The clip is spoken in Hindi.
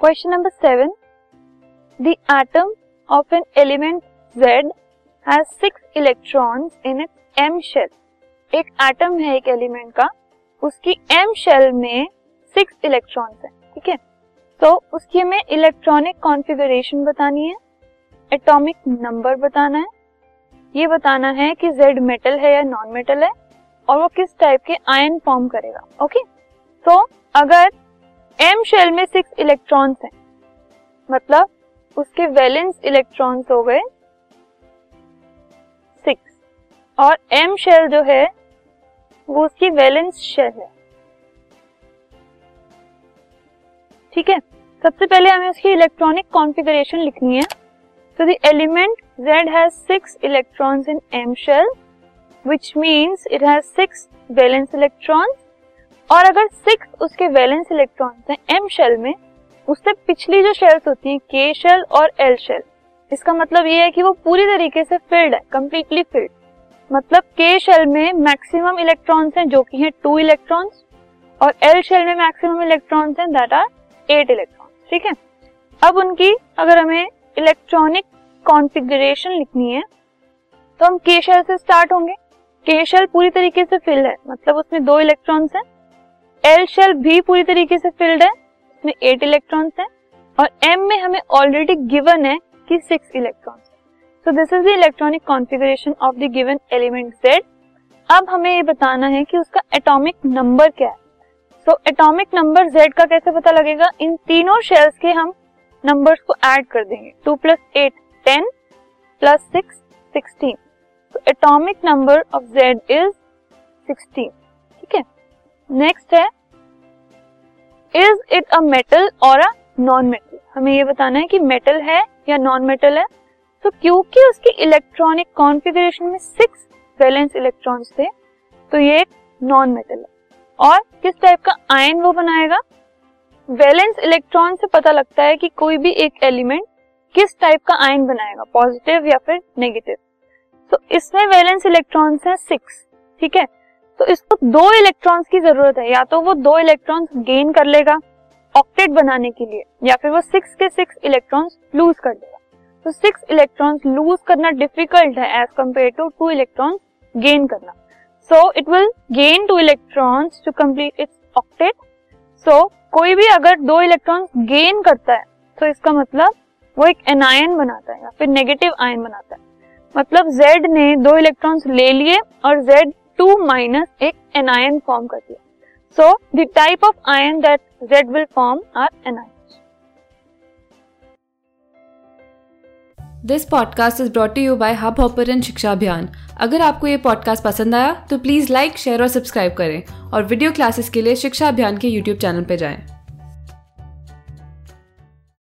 Question number seven the atom of an element Z has six electrons in its M shell एक एटम है एक एलिमेंट का। उसकी M शेल में सिक्स इलेक्ट्रॉन्स हैं, ठीक है? तो उसकी हमें इलेक्ट्रॉनिक कॉन्फ़िगरेशन बतानी है एटॉमिक नंबर बताना है। ये बताना है कि जेड मेटल है या नॉन मेटल है और वो किस टाइप के आयन फॉर्म करेगा ओके तो अगर एम शेल में सिक्स इलेक्ट्रॉन्स हैं। मतलब उसके वैलेंस इलेक्ट्रॉन्स हो गए सिक्स और एम शेल जो है, वो उसकी वैलेंस शेल है। ठीक है? सबसे पहले हमें उसकी इलेक्ट्रॉनिक कॉन्फ़िगरेशन लिखनी है। तो the element Z has six electrons in M shell which means it has six valence electrons. और अगर सिक्स उसके वैलेंस इलेक्ट्रॉन्स हैं एम शेल में, उससे पिछली जो शेल्स होती हैं के शेल और एल शेल इसका मतलब ये है कि वो पूरी तरीके से फिल्ड है कम्प्लीटली फिल्ड मतलब के शेल में मैक्सिमम इलेक्ट्रॉन्स हैं जो कि हैं टू इलेक्ट्रॉन्स और एल शेल में मैक्सिमम इलेक्ट्रॉन्स हैं दैट आर एट इलेक्ट्रॉन्स ठीक है? अब उनकी अगर हमें इलेक्ट्रॉनिक कॉन्फ़िगरेशन लिखनी है तो हम के शेल से स्टार्ट होंगे। के शेल पूरी तरीके से फिल्ड है मतलब उसमें दो इलेक्ट्रॉन्स हैं एल शेल भी पूरी तरीके से फिल्ड है उसमें एट इलेक्ट्रॉन्स हैं, और एम में हमें ऑलरेडी गिवन है कि six electrons so this is the electronic configuration of the given element Z अब हमें ये बताना है कि उसका एटॉमिक नंबर क्या है. सो एटॉमिक नंबर जेड का कैसे पता लगेगा? इन तीनों शेल्स के हम नंबर्स को ऐड कर देंगे. Two plus eight ten plus six sixteen तो atomic number of Z is sixteen next है इज़ इट अ मेटल और अ नॉन मेटल हमें ये बताना है कि मेटल है या नॉन मेटल है। तो क्योंकि उसकी इलेक्ट्रॉनिक कॉन्फ़िगरेशन में सिक्स वैलेंस इलेक्ट्रॉन्स थे तो ये एक नॉन मेटल है। और किस टाइप का आयन वो बनाएगा? वैलेंस इलेक्ट्रॉन से पता लगता है कि कोई भी एक एलिमेंट किस टाइप का आयन बनाएगा पॉजिटिव या फिर नेगेटिव तो इसमें वैलेंस इलेक्ट्रॉन्स हैं सिक्स ठीक है? तो इसको दो इलेक्ट्रॉन्स की ज़रूरत है, या तो वो दो इलेक्ट्रॉन्स गेन कर लेगा ऑक्टेट बनाने के लिए, या फिर वो सिक्स के सिक्स इलेक्ट्रॉन्स लूज कर लेगा। तो सिक्स इलेक्ट्रॉन्स लूज करना डिफ़िकल्ट है as compared to two electrons gain करना। So it will gain two electrons to complete its octet सो कोई भी अगर दो इलेक्ट्रॉन्स गेन करता है तो इसका मतलब वो एक एनायन बनाता है, या फिर नेगेटिव आयन बनाता है। मतलब Z ने दो इलेक्ट्रॉन्स ले लिए और Z टू माइनस एक एनायन फॉर्म कर दिया so the type of ion that Z will form are anion this podcast is brought you by Hubhopper Shiksha Abhiyan अगर आपको ये पॉडकास्ट पसंद आया तो प्लीज़ लाइक शेयर और सब्सक्राइब करें। और वीडियो क्लासेस के लिए शिक्षा अभियान के यूट्यूब चैनल पर जाएँ।